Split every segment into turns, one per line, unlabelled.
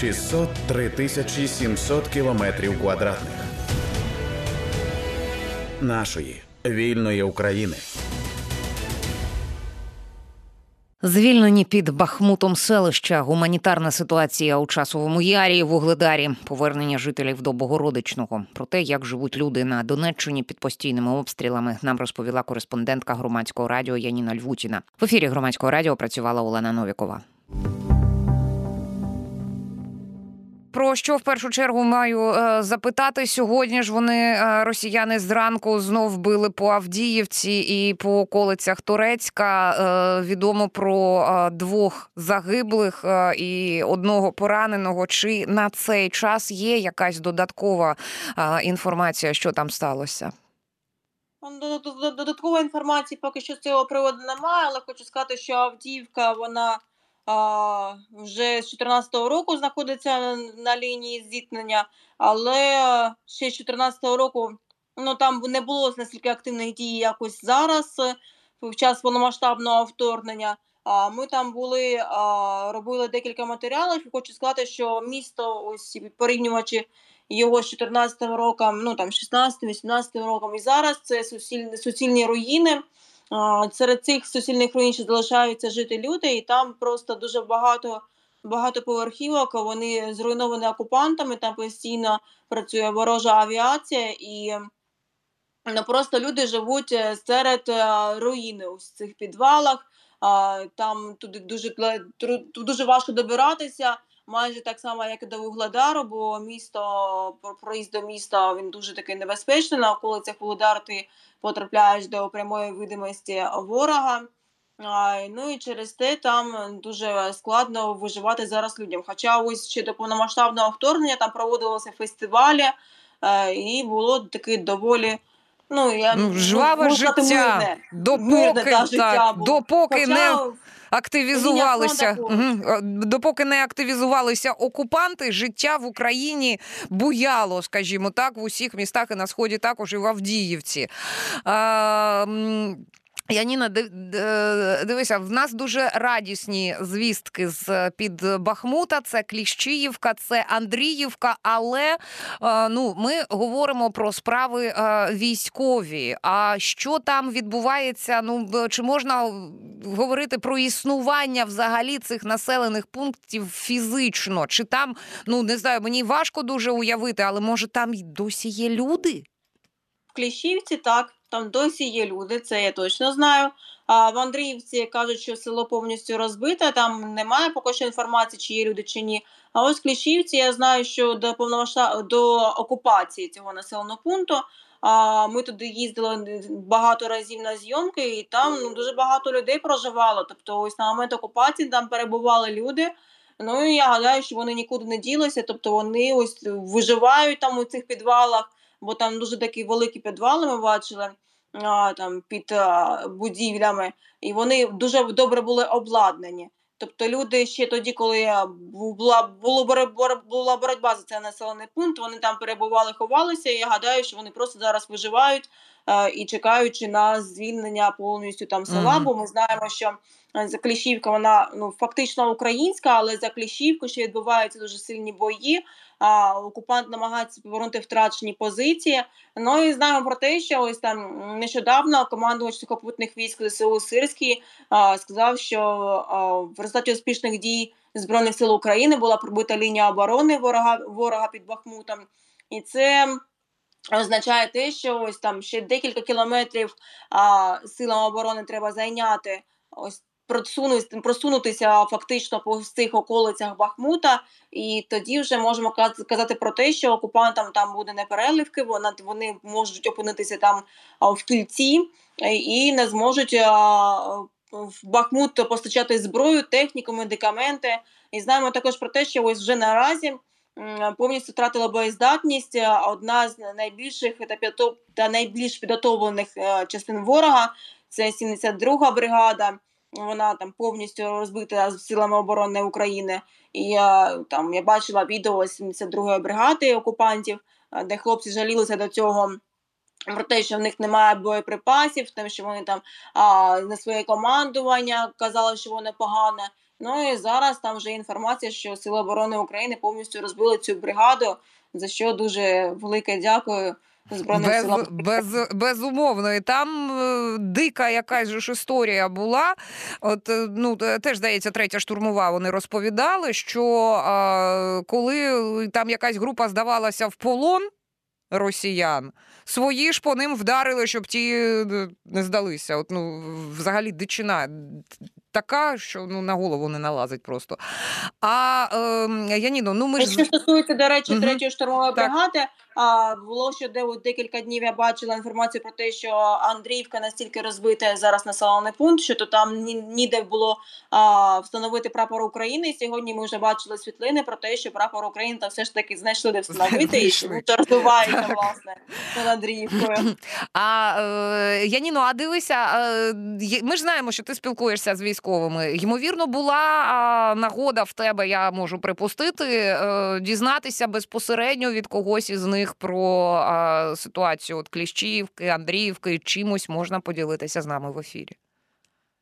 603 тисячі 700 кілометрів квадратних нашої вільної України.
Звільнені під Бахмутом селища, гуманітарна ситуація у часовому ярі, вугледарі, повернення жителів до Богородичного. Про те, як живуть люди на Донеччині під постійними обстрілами, нам розповіла кореспондентка громадського радіо Яніна Львутіна. В ефірі громадського радіо працювала Олена Новікова. Про що в першу чергу маю е, запитати сьогодні? ж вони е, росіяни зранку знов били по Авдіївці і по околицях Турецька. Е, відомо про двох загиблих і одного пораненого. Чи на цей час є якась додаткова інформація, що там сталося?
Ну, Додаткової інформації поки що з цього приводу немає, але хочу сказати, що Авдіївка вона вже з 2014 року знаходиться на лінії зіткнення, але ще з 2014 року ну, там не було настільки активних дій якось зараз, в час повномасштабного вторгнення. А ми там були, робили декілька матеріалів. Хочу сказати, що місто, ось порівнювачі його з 14 роком, ну там 16-18 роком, і зараз це суцільні, суцільні руїни. Серед цих суцільних руїн залишаються жити люди, і там просто дуже багато багато поверхівок. Вони зруйновані окупантами. Там постійно працює ворожа авіація, і ну, просто люди живуть е, серед е, руїни у цих підвалах. Там туди дуже дуже важко добиратися майже так само, як і до Вугледару, бо місто проїзд до міста він дуже такий небезпечний. На околицях Вугледару ти потрапляєш до прямої видимості ворога. Ну і через те там дуже складно виживати зараз людям. Хоча ось ще до повномасштабного вторгнення там проводилися фестивалі, е, і було таке доволі. Ну, я
ну, жваве життя, мирне, допоки, мирне, та, життя так, допоки Хоча... не активізувалися. Допоки не активізувалися окупанти, життя в Україні буяло, скажімо так, в усіх містах і на сході також і в Авдіївці. А, Яніна, дивися, в нас дуже радісні звістки з під Бахмута. Це Кліщіївка, це Андріївка. Але е, ну, ми говоримо про справи е, військові. А що там відбувається? Ну чи можна говорити про існування взагалі цих населених пунктів фізично? Чи там ну не знаю, мені важко дуже уявити, але може там досі є люди?
В Кліщівці так. Там досі є люди, це я точно знаю. А в Андріївці кажуть, що село повністю розбите, там немає поки що інформації, чи є люди, чи ні. А ось в Кліщівці я знаю, що до повномасштаб... до окупації цього населеного пункту. А ми туди їздили багато разів на зйомки, і там ну, дуже багато людей проживало. Тобто, ось на момент окупації там перебували люди. Ну і я гадаю, що вони нікуди не ділися. Тобто вони ось виживають там у цих підвалах бо там дуже такі великі підвали ми бачили а, там під а, будівлями, і вони дуже добре були обладнані. Тобто люди ще тоді, коли була була боротьба за цей населений пункт, вони там перебували, ховалися. і Я гадаю, що вони просто зараз виживають е, і чекаючи на звільнення повністю там села. Mm-hmm. Бо ми знаємо, що Закліщівка, вона ну фактично українська, але за Кліщівку ще відбуваються дуже сильні бої. Окупант намагається повернути втрачені позиції. Ну і знаємо про те, що ось там нещодавно командувач сухопутних військ ЗСУ Сирський сказав, що в результаті успішних дій збройних сил України була пробита лінія оборони ворога ворога під Бахмутом, і це. Означає те, що ось там ще декілька кілометрів а, силам оборони треба зайняти ось просунутися фактично по цих околицях Бахмута, і тоді вже можемо казати про те, що окупантам там буде не переливки, вони, вони можуть опинитися там в кільці і не зможуть в Бахмут постачати зброю, техніку, медикаменти. І знаємо також про те, що ось вже наразі. Повністю втратила боєздатність одна з найбільших та найбільш підготовлених е, частин ворога. Це 72-га бригада вона там повністю розбита силами оборони України. І я там я бачила відео 72-ї бригади окупантів, де хлопці жалілися до цього. Про те, що в них немає боєприпасів, тим, що вони там а, на своє командування казали, що воно погане. Ну і зараз там вже інформація, що Сили оборони України повністю розбили цю бригаду, за що дуже велике дякую Збройним
Без,
силам.
без, безумовно, і там е, дика якась ж історія була. От е, ну теж здається, третя штурмова. Вони розповідали, що е, коли там якась група здавалася в полон росіян, свої ж по ним вдарили, щоб ті е, не здалися. От ну взагалі дичина. Така, що ну на голову не налазить просто. А е, Яніно, ну ми ж
Що стосується, до речі,
Мгм.
третьої штурмової
Так.
бригади, а, було ще де декілька днів я бачила інформацію про те, що Андріївка настільки розбита зараз населений пункт, що то там ні- ніде було а, встановити прапор України. І сьогодні ми вже бачили світлини про те, що прапор України там все ж таки знайшли де встановити, і що розвивається власне над Андріївкою.
А е, Яніно, а дивися, е, ми ж знаємо, що ти спілкуєшся з військовими. Ймовірно, була нагода в тебе, я можу припустити, е, дізнатися безпосередньо від когось із них про ситуацію от Кліщівки, Андріївки. Чимось можна поділитися з нами в ефірі.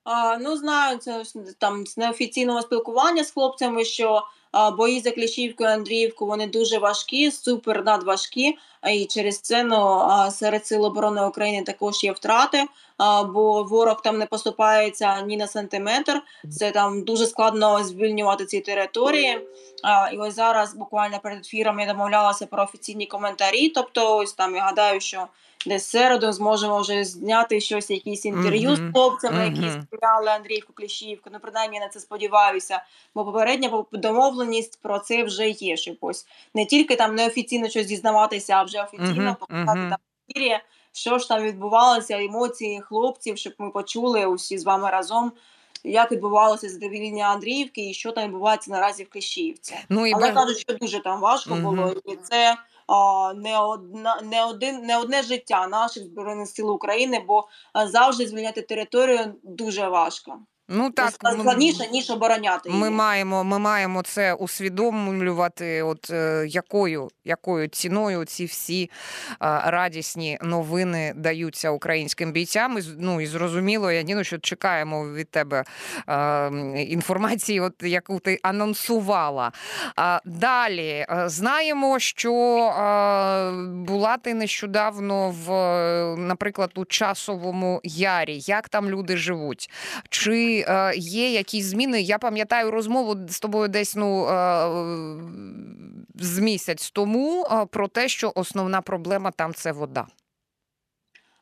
А, ну, знаю, це там з неофіційного спілкування з хлопцями, що а, бої за Кліщівку і Андріївку вони дуже важкі, супер надважкі. І через це ну, серед сил оборони України також є втрати, бо ворог там не поступається ні на сантиметр. Це там дуже складно звільнювати ці території. І ось зараз буквально перед ефіром я домовлялася про офіційні коментарі. Тобто, ось там я гадаю, що десь середу зможемо вже зняти щось, якісь інтерв'ю
Мгм.
з хлопцями, які
Мгм.
стріляли Андріївку Кліщівку. Ну, принаймні, я на це сподіваюся. Бо попередня домовленість про це вже є. Щоб ось не тільки там неофіційно щось дізнаватися, а вже офіційно
Мгм,
показати там що ж там відбувалося, емоції хлопців, щоб ми почули усі з вами разом. Як відбувалося задовільнення Андріївки і що там відбувається наразі в Кліщівці.
Ну і
Але кажуть, що дуже там важко
угу.
було, і це а, не одна не один не одне життя наших збройних сил України, бо завжди звільняти територію дуже важко.
Ну так
Так, складніше ніж обороняти її.
Ми маємо, ми маємо це усвідомлювати, от е, якою, якою ціною ці всі е, радісні новини даються українським бійцям. І, ну і зрозуміло, Яніно, що чекаємо від тебе е, інформації, от яку ти анонсувала. Далі е, знаємо, що е, була ти нещодавно в, наприклад, у часовому ярі. Як там люди живуть? Чи е, є якісь зміни? Я пам'ятаю розмову з тобою десь ну е, з місяць тому е, про те, що основна проблема там це вода.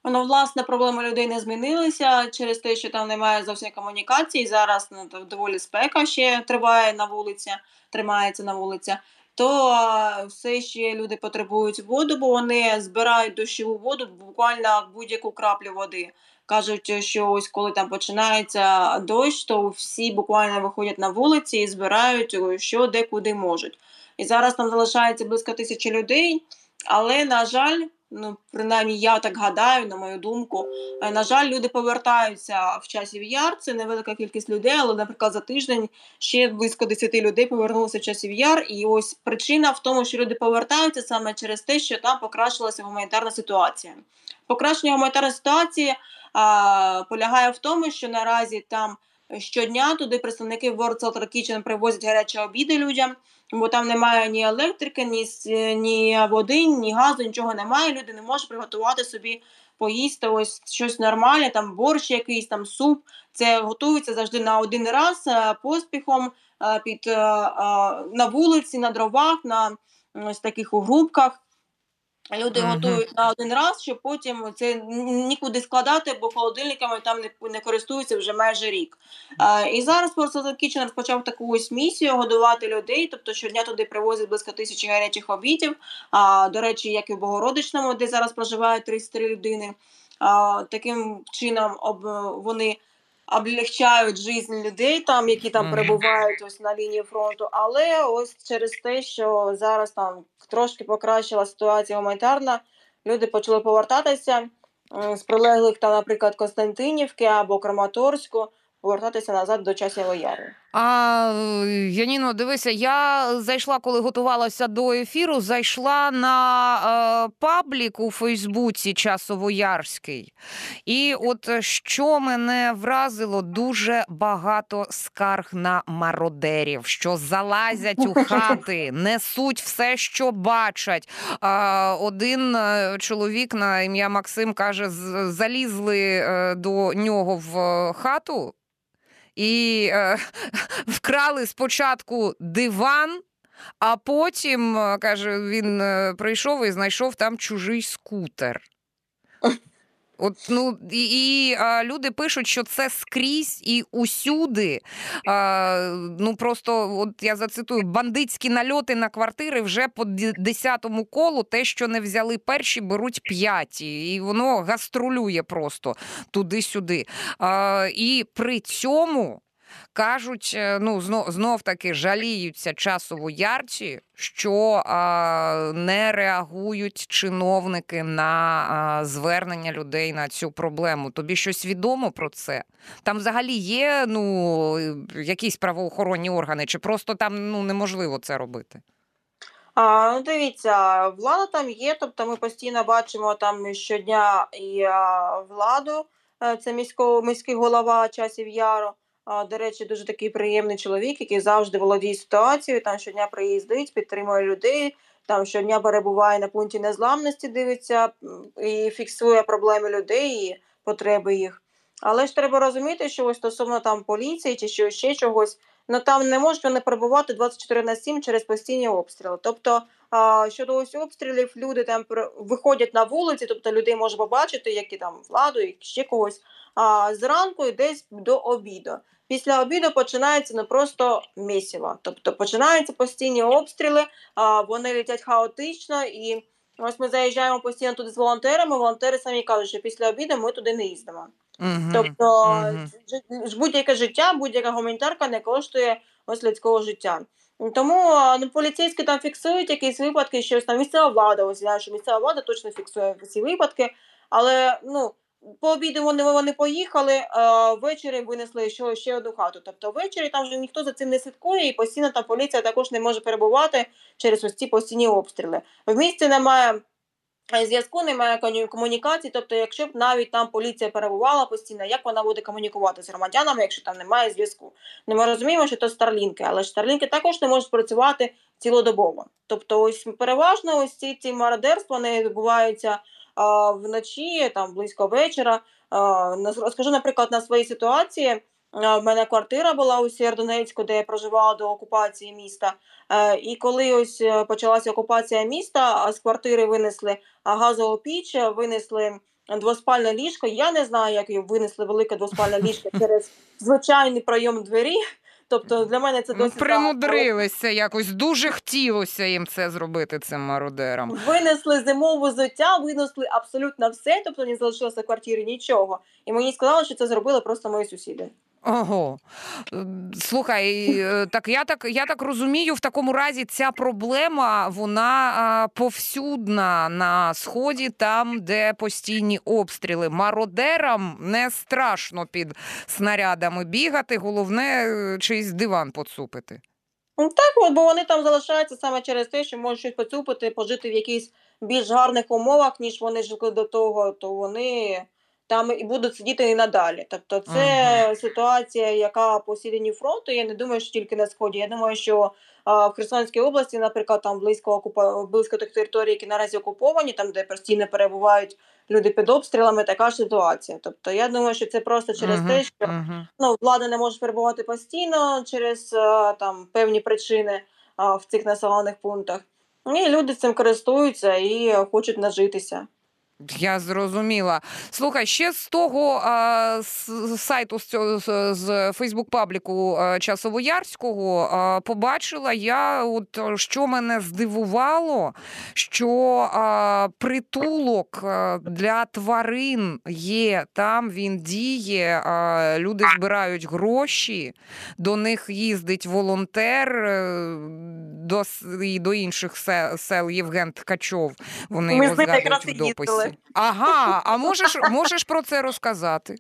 Ну, власне, проблеми людей не змінилися через те, що там немає зовсім комунікації. Зараз ну, доволі спека ще триває на вулиці, тримається на вулиці. То все ще люди потребують воду, бо вони збирають дощову воду буквально будь-яку краплю води. Кажуть, що ось коли там починається дощ, то всі буквально виходять на вулиці і збирають що де куди можуть. І зараз там залишається близько тисячі людей, але на жаль, ну принаймні я так гадаю, на мою думку. е, На жаль, люди повертаються в часів яр. Це невелика кількість людей, але, наприклад, за тиждень ще близько 10 людей повернулися в часів яр. І ось причина в тому, що люди повертаються саме через те, що там покращилася гуманітарна ситуація. Покращення гуманітарної ситуації а, полягає в тому, що наразі там щодня туди представники World Central Kitchen привозять гарячі обіди людям бо там немає ні електрики, ні, ні води, ні газу, нічого немає. Люди не можуть приготувати собі поїсти ось щось нормальне, там борщ якийсь, там суп. Це готується завжди на один раз е, поспіхом е, під, е, на вулиці, на дровах, на ось таких у грубках. Люди
Мгм.
готують на один раз, щоб потім це нікуди складати, бо холодильниками там не, не користуються вже майже рік. Е, і зараз просто Kitchen розпочав таку ось місію годувати людей. Тобто щодня туди привозять близько тисячі гарячих обідів. А, до речі, як і в Богородичному, де зараз проживають 33 людини. А, таким чином об, вони облегчають життя людей, там, які там перебувають ось на лінії фронту. Але ось через те, що зараз там трошки покращила ситуація гуманітарна, люди почали повертатися з прилеглих, там, наприклад, Константинівки або Краматорську, повертатися назад до часів яру.
А е, Яніно, дивися, я зайшла, коли готувалася до ефіру. Зайшла на е, паблік у Фейсбуці Часовоярський. І от е, що мене вразило, дуже багато скарг на мародерів, що залазять у хати, несуть все, що бачать. А, один е, чоловік на ім'я Максим каже: залізли е, до нього в е, хату. І е, вкрали спочатку диван, а потім, е, каже, він е, прийшов і знайшов там чужий скутер. От, ну, і, і а, люди пишуть, що це скрізь і усюди. А, ну просто, от я зацитую, бандитські нальоти на квартири вже по десятому колу. Те, що не взяли перші, беруть п'яті, і воно гастролює просто туди-сюди. А, і при цьому. Кажуть, е, ну знов, знов таки жаліються часово ярчі, що а, не реагують чиновники на а, звернення людей на цю проблему. Тобі щось відомо про це? Там взагалі є ну якісь правоохоронні органи, чи просто там ну неможливо це робити?
А, ну, дивіться, влада там є, тобто ми постійно бачимо там щодня і а, владу. Е, Це міського, міський голова часів Яру. До речі, дуже такий приємний чоловік, який завжди володіє ситуацією. Там щодня приїздить, підтримує людей. Там щодня перебуває на пункті незламності, дивиться і фіксує проблеми людей і потреби їх. Але ж треба розуміти, що ось стосовно там поліції чи що ще чогось, ну там не можна не перебувати 24 на 7 через постійні обстріли. Тобто, а, щодо ось обстрілів, люди там виходять на вулиці, тобто людей може побачити, які там владу, і ще когось. А зранку і десь до обіду. Після обіду починається не просто місіво. Тобто починаються постійні обстріли, вони летять хаотично і. Ось ми заїжджаємо постійно туди з волонтерами. Волонтери самі кажуть, що після обіду ми туди не їздимо.
Угу.
Тобто ж будь-яке життя, будь-яка гуманітарка не коштує ось людського життя. Тому ну, поліцейські там фіксують якісь випадки, щось там місцева влада, ось я що місцева влада точно фіксує ці випадки, але ну. По обіду вони, вони поїхали, а ввечері винесли ще, ще одну хату. Тобто ввечері там вже ніхто за цим не слідкує, і постійно там поліція також не може перебувати через ось ці постійні обстріли. В місті немає е, зв'язку, немає комунікації. Тобто, якщо б навіть там поліція перебувала постійно, як вона буде комунікувати з громадянами, якщо там немає зв'язку? Ну, ми розуміємо, що то старлінки, але старлінки також не можуть працювати цілодобово. Тобто, ось переважно ось ці, ці мародерства не відбуваються вночі, там близько вечора. Розкажу, наприклад, на своїй ситуації. В мене квартира була у Сєвєродонецьку, де я проживала до окупації міста. Е, І коли ось е, почалася окупація міста, а з квартири винесли газову піч, е, винесли двоспальне ліжко. Я не знаю, як її винесли велике двоспальне ліжко через звичайний пройом двері. Тобто для мене це досить
примудрилися якось, дуже хотілося їм це зробити цим мародерам.
Винесли зимову взуття, винесли абсолютно все, тобто не залишилося в квартирі нічого. І мені сказали, що це зробили просто мої сусіди.
Ого. Слухай, е, так я так я так розумію, в такому разі ця проблема вона повсюдна на сході, там, де постійні обстріли. Мародерам не страшно під снарядами бігати, головне е, чийсь диван поцупити.
Ну так, от, бо вони там залишаються саме через те, що можуть щось поцупити, пожити в якихось більш гарних умовах, ніж вони жили до того, то вони там і будуть сидіти і надалі. Тобто, це ситуація, яка по лінії фронту. Я не думаю, що тільки на сході. Я думаю, що а, в Херсонській області, наприклад, там близько окупа... близько тих територій, які наразі окуповані, там де постійно перебувають люди під обстрілами, така ж ситуація. Тобто, я думаю, що це просто через
Мгм,
те, що
мгм.
ну, влада не може перебувати постійно через там певні причини а, в цих населених пунктах. І люди цим користуються і хочуть нажитися.
Я зрозуміла. Слухай, ще з того а, з, сайту з, цього, з, з Фейсбук пабліку а, Часовоярського а, побачила я, от що мене здивувало, що а, притулок для тварин є там, він діє. Люди збирають гроші, до них їздить волонтер е, до, і до інших сел, сел Євген Ткачов. Вони
Ми
його
з ним якраз
згадують в дописі. Ага, а можеш, можеш про це розказати?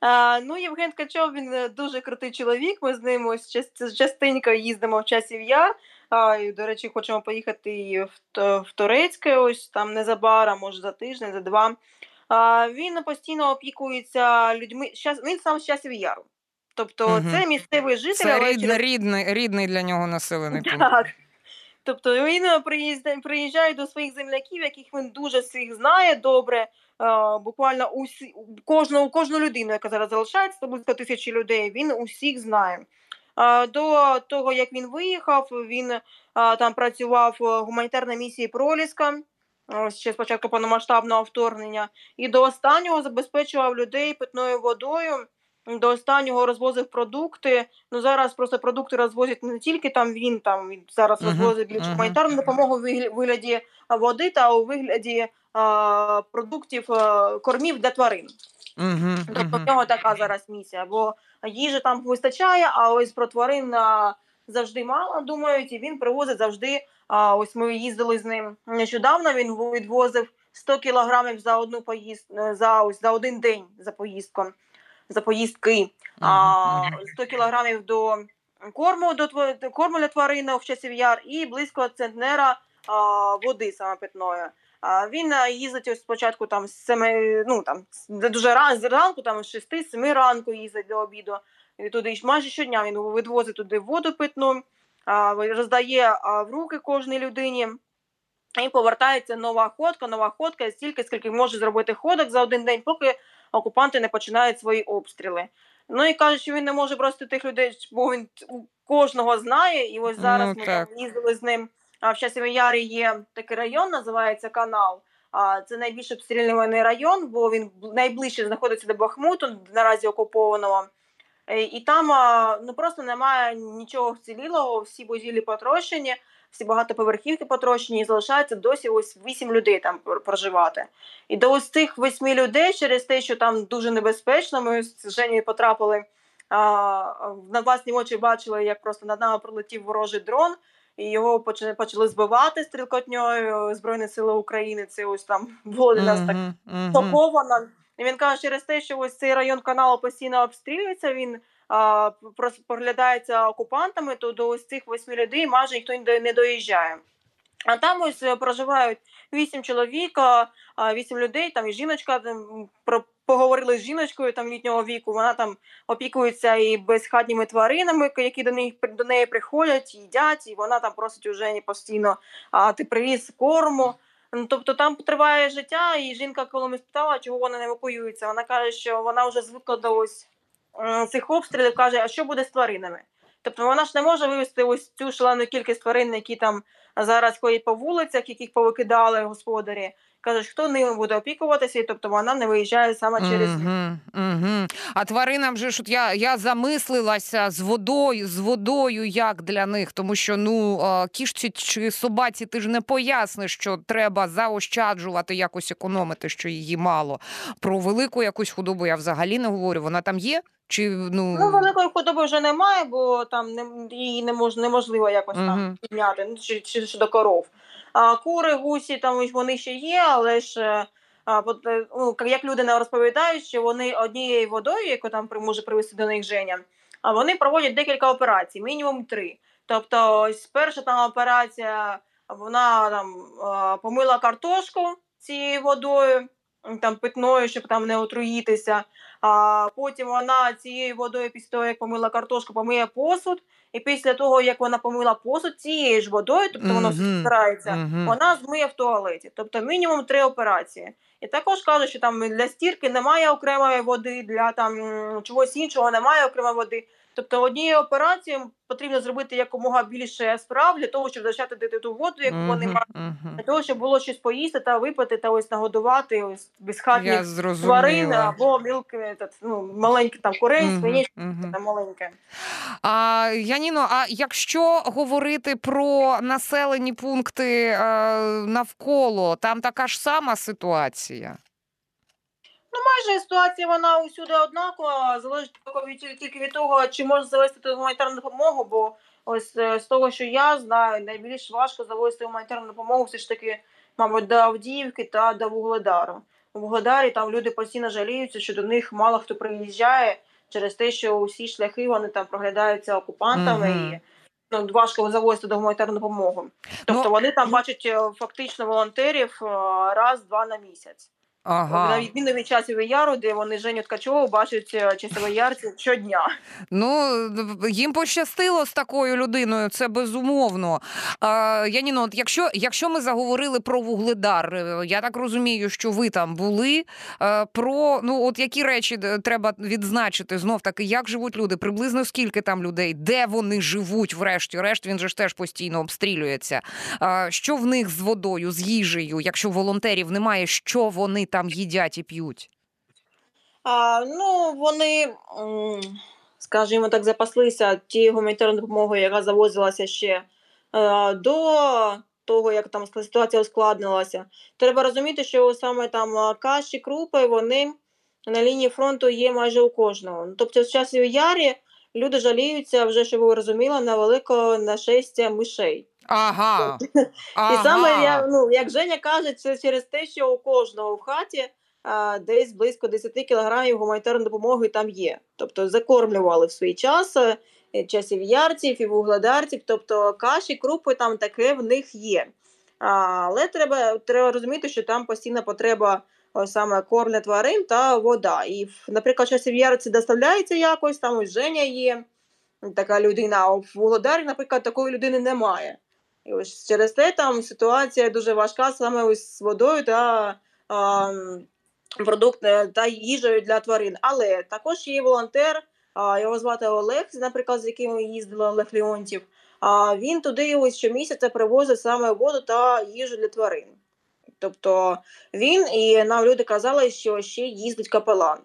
А, ну, Євген Ткачов, він е, дуже крутий чоловік. Ми з ним ось частенько їздимо в часів яр. А, і, до речі, хочемо поїхати і в, в Турецьке, ось там незабаром, може за тиждень, за два. А, він постійно опікується людьми. Щас, він сам з часів яру. Тобто,
Мгм.
це місцевий житель.
Це рід, рідний, рідний для нього населений пункт.
так. Тобто він е, приїжджає до своїх земляків, яких він дуже всіх знає добре. Е, буквально усі, кожну, кожну людину, яка зараз залишається, близько тисячі людей, він усіх знає. До того, як він виїхав, він е, там працював в гуманітарній місії Проліска. Ще з початку повномасштабного вторгнення, і до останнього забезпечував людей питною водою, до останнього розвозив продукти, Ну зараз просто продукти розвозять не тільки там він, там він зараз
Мгм,
розвозить більше
мгм.
гуманітарну допомогу в вигляді води та у вигляді а, продуктів а, кормів для тварин.
Угу,
Тобто в нього така зараз місія, бо їжі там вистачає, а ось про тварин а, завжди мало думають, і він привозить завжди. А ось ми їздили з ним нещодавно. Він відвозив 100 кілограмів за одну поїзд за ось за один день за поїздку, за поїздки. А, 100 кілограмів до корму до корму для тварин в часів яр і близько центнера а, води саме питної. А, він їздить ось спочатку там з 7, ну там з- дуже рано зранку, там з 6-7 ранку їздить до обіду. І туди майже щодня він відвозить туди воду питну, а, роздає а, в руки кожній людині. І повертається нова ходка, нова ходка стільки, скільки може зробити ходок за один день, поки окупанти не починають свої обстріли. Ну і кажуть, що він не може просто тих людей, бо він кожного знає. І ось зараз
Ну,
ми
так.
там їздили з ним. А в Часовій Ярі є такий район, називається канал. А це найбільш обстрілюваний район, бо він найближче знаходиться до Бахмуту, наразі окупованого. Е, І там ну просто немає нічого вцілілого, всі будівлі потрощені, всі багатоповерхівки потрощені, і залишається досі ось вісім людей там проживати. І до ось цих восьми людей через те, що там дуже небезпечно, ми з Женєю потрапили а, на власні очі бачили, як просто над нами пролетів ворожий дрон, і його почали, почали збивати стрілкотньою Збройні Сили України. Це ось там було нас так топовано. І він каже, через те, що ось цей район каналу постійно обстрілюється, він поглядається окупантами, то до ось цих восьми людей майже ніхто не доїжджає. А там ось е, проживають вісім чоловік, вісім людей, там і жіночка про, поговорили з жіночкою там літнього віку. Вона там опікується і безхатніми тваринами, які до них до неї приходять, їдять, і вона там просить у Жені постійно, а ти привіз корму. Ну, тобто там триває життя, і жінка, коли ми спитала, чого вона не евакуюється, вона каже, що вона вже звикла цих обстрілів, каже, а що буде з тваринами? Тобто вона ж не може вивезти ось цю шалену кількість тварин, які там зараз ходять по вулицях, яких повикидали господарі. Кажуть, хто ними буде опікуватися, і тобто вона не виїжджає саме через.
Мгм, мгм. А тваринам же ж от я, я замислилася з водою, з водою, як для них, тому що ну е, кішці чи собаці ти ж не поясниш, що треба заощаджувати, якось економити, що її мало. Про велику якусь худобу я взагалі не говорю. Вона там є? Чи ну,
Ну, великої худоби вже немає, бо там не, її не мож, неможливо якось там
Мгм.
підняти, ну, чи, чи, чи до коров. А кури, гусі, там вони ще є, але ж е, а, от, е, ну, як люди нам розповідають, що вони однією водою, яку там може привезти до них Женя, а вони проводять декілька операцій, мінімум три. Тобто, ось перша там операція, вона там е, помила картошку цією водою, там питною, щоб там не отруїтися. А потім вона цією водою, після того, як помила картошку, помиє посуд. І після того, як вона помила посуд цією ж водою, тобто воно
Мгм.
збирається,
Мгм.
вона змиє в туалеті. Тобто мінімум три операції. І також кажуть, що там для стірки немає окремої води, для там чогось іншого немає окремої води. Тобто однією операцією потрібно зробити якомога більше справ для того, щоб зачати дити ту воду, яку вони
Мгм,
мають,
мгм.
для того, щоб було щось поїсти та випити, та ось нагодувати ось безхатних тварин або мілки, этот, ну, маленькі там курей, свинячки
мгм.
там маленьке.
А, Яніно, а якщо говорити про населені пункти е, навколо, там така ж сама ситуація.
Майже ситуація вона усюди однакова, залежить тільки від- того, чи можна завести гуманітарну допомогу, бо ось е, з того, що я знаю, найбільш важко завозити гуманітарну допомогу все ж таки, мабуть, до Авдіївки та до Вугледару. в Вугледарі там люди постійно жаліються, що до них мало хто приїжджає через те, що усі шляхи вони там проглядаються окупантами
Мгм.
і ну, важко завозити до гуманітарну допомогу. Тобто
Ну,
вони там бачать е, фактично волонтерів е, раз-два на місяць. На
Ага.
відміну від часів яру, де вони Женю Ткачову бачать е, часової ярці щодня.
Ну, їм пощастило з такою людиною, це безумовно. А, Яніно, от якщо, якщо ми заговорили про Вугледар, е, я так розумію, що ви там були. е, Про ну, от які речі треба відзначити знов таки, як живуть люди, приблизно скільки там людей, де вони живуть, врешті-решт, він же ж теж постійно обстрілюється. А, Що в них з водою, з їжею, якщо волонтерів немає, що вони там їдять і п'ють?
А, ну, вони, скажімо так, запаслися тією гуманітарною допомогою, яка завозилася ще е, до того, як там ситуація ускладнилася. Треба розуміти, що саме там е, каші, крупи, вони на лінії фронту є майже у кожного. Тобто, в часі ярі люди жаліються, вже щоб ви розуміли, на велике нашестя мишей.
Ага.
І саме я, ну, як Женя каже, це через те, що у кожного в хаті а, десь близько 10 кілограмів гуманітарної допомоги там є. Тобто закормлювали в свій час е, часів ярців і вугледарців, тобто каші, крупи там таке в них є. А, але треба, треба розуміти, що там постійна потреба саме корм для тварин та вода. І, наприклад, часів ярці доставляється якось, там ось Женя є така людина, а в Вугледарі, наприклад, такої людини немає. І ось через те там ситуація дуже важка саме ось з водою та а, продукт е, та їжею для тварин. Але також є волонтер, а, його звати Олег, наприклад, з яким їздила Олег Леонтів. А він туди ось щомісяця привозить саме воду та їжу для тварин. Тобто він і нам люди казали, що ще їздить капелан.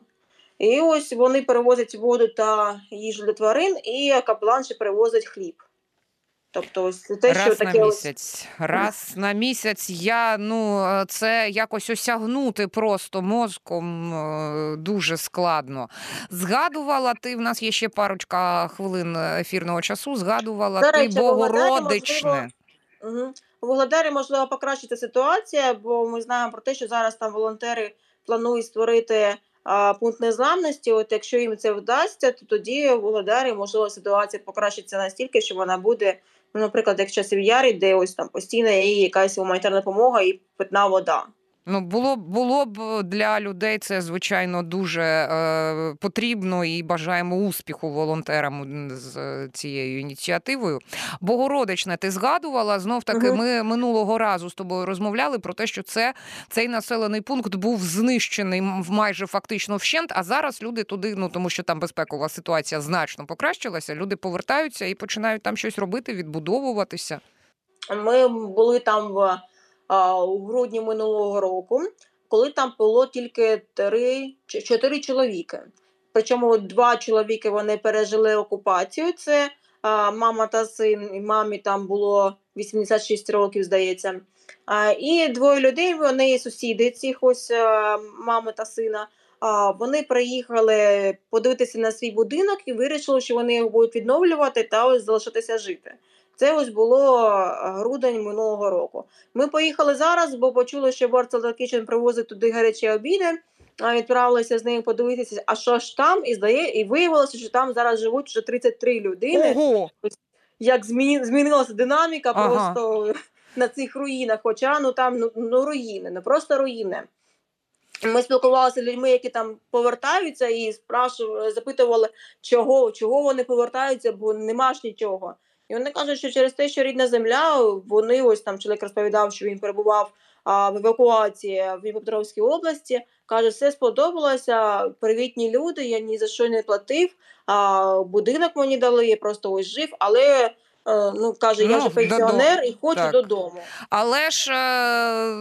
І ось вони перевозять воду та їжу для тварин, і капелан ще привозить хліб. Тобто, ось це те, що
Раз на
таке ось
місяць. Раз на місяць я ну це якось осягнути просто мозком е, дуже складно. Згадувала ти, в нас є ще парочка хвилин ефірного часу. Згадувала
До
ти Богородичне.
Угу. У Вугледарі можливо покращиться ситуація, бо ми знаємо про те, що зараз там волонтери планують створити а, пункт незламності. От якщо їм це вдасться, то тоді в Вугледарі можливо ситуація покращиться настільки, що вона буде, ну, наприклад, як в часів ярі, де ось там постійно і якась гуманітарна допомога і питна вода.
Ну, було, б- було б для людей це, звичайно, дуже е, потрібно і бажаємо успіху волонтерам з е, цією ініціативою. Богородичне, ти згадувала знов таки.
Мгм.
Ми минулого разу з тобою розмовляли про те, що це цей населений пункт був знищений майже фактично вщент. А зараз люди туди, ну тому що там безпекова ситуація значно покращилася. Люди повертаються і починають там щось робити, відбудовуватися.
Ми були там в, у грудні минулого року, коли там було тільки три чи чотири чоловіки. Причому два чоловіки вони пережили окупацію. Це а, мама та син, і мамі там було 86 років, здається. А, і двоє людей, вони сусіди цих ось а, мами та сина. А, вони приїхали подивитися на свій будинок і вирішили, що вони його будуть відновлювати та ось залишитися жити. Це ось було е, грудень минулого року. Ми поїхали зараз, бо почули, що Борцел Kitchen привозить туди гарячі обіди. А відправилися з ними подивитися, а що ж там, і здає, і виявилося, що там зараз живуть вже 33 людини.
Ого!
Як зміни, змінилася динаміка
Ага.
просто на цих руїнах. Хоча ну там ну, ну руїни, не просто руїни. Ми спілкувалися з людьми, які там повертаються, і спрашували, запитували, чого, чого вони повертаються, бо нема ж нічого. І вони кажуть, що через те, що рідна земля, вони ось там чоловік розповідав, що він перебував а, в евакуації в Дніпропетровській області. Каже, все сподобалося. Привітні люди, я ні за що не платив. А будинок мені дали, я просто ось жив, але ну каже, я
Ну,
вже пенсіонер і хочу
Так.
додому.
Але ж, е,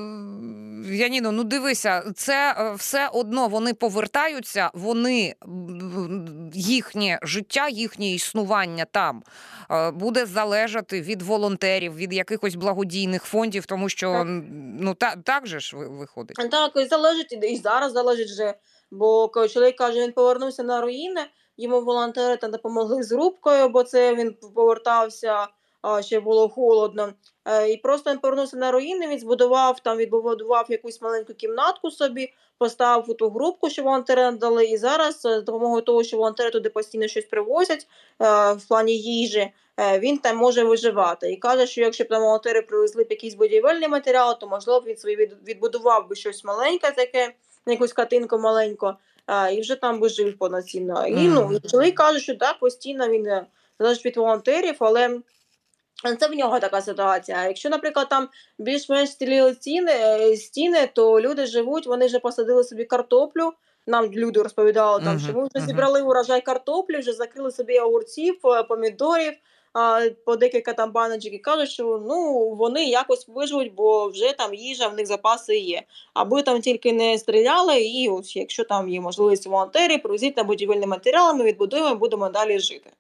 Яніно, ну дивися, це е, все одно вони повертаються, вони їхнє життя, їхнє існування там е, буде залежати від волонтерів, від якихось благодійних фондів, тому що
Так.
ну так, так же ж виходить.
Так, і залежить, і зараз залежить вже. Бо коли чоловік каже, він повернувся на руїни, йому волонтери там допомогли з рубкою, бо це він повертався, а, ще було холодно. Е, І просто він повернувся на руїни, він збудував там, відбудував якусь маленьку кімнатку собі, поставив ту групку, що волонтери надали, і зараз е, з допомогою того, що волонтери туди постійно щось привозять е, в плані їжі, він там може виживати. І каже, що якщо б там волонтери привезли б якийсь будівельний матеріал, то можливо він собі від- відбудував би щось маленьке таке, якусь хатинку маленьку, і вже там би жив повноцінно. І ну, і чоловік каже, що так, постійно він е, залежить від волонтерів, але. Це в нього така ситуація. А якщо, наприклад, там більш-менш стіліли ціни, е, стіни, то люди живуть, вони вже посадили собі картоплю. Нам люди розповідали, там,
Мгм,
що ми вже
мгм.
зібрали урожай картоплі, вже закрили собі огурців, е, помідорів, а, по декілька там баночок і кажуть, що ну вони якось виживуть, бо вже там їжа, в них запаси є. Аби там тільки не стріляли, і ось якщо там є можливість волонтери, привезіть на будівельні матеріали, ми відбудуємо, будемо далі жити.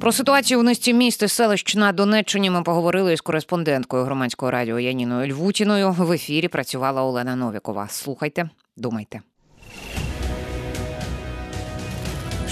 Про ситуацію в низці міст і селищ на Донеччині ми поговорили із кореспонденткою громадського радіо Яніною Львутіною. В ефірі працювала Олена Новікова. Слухайте, думайте.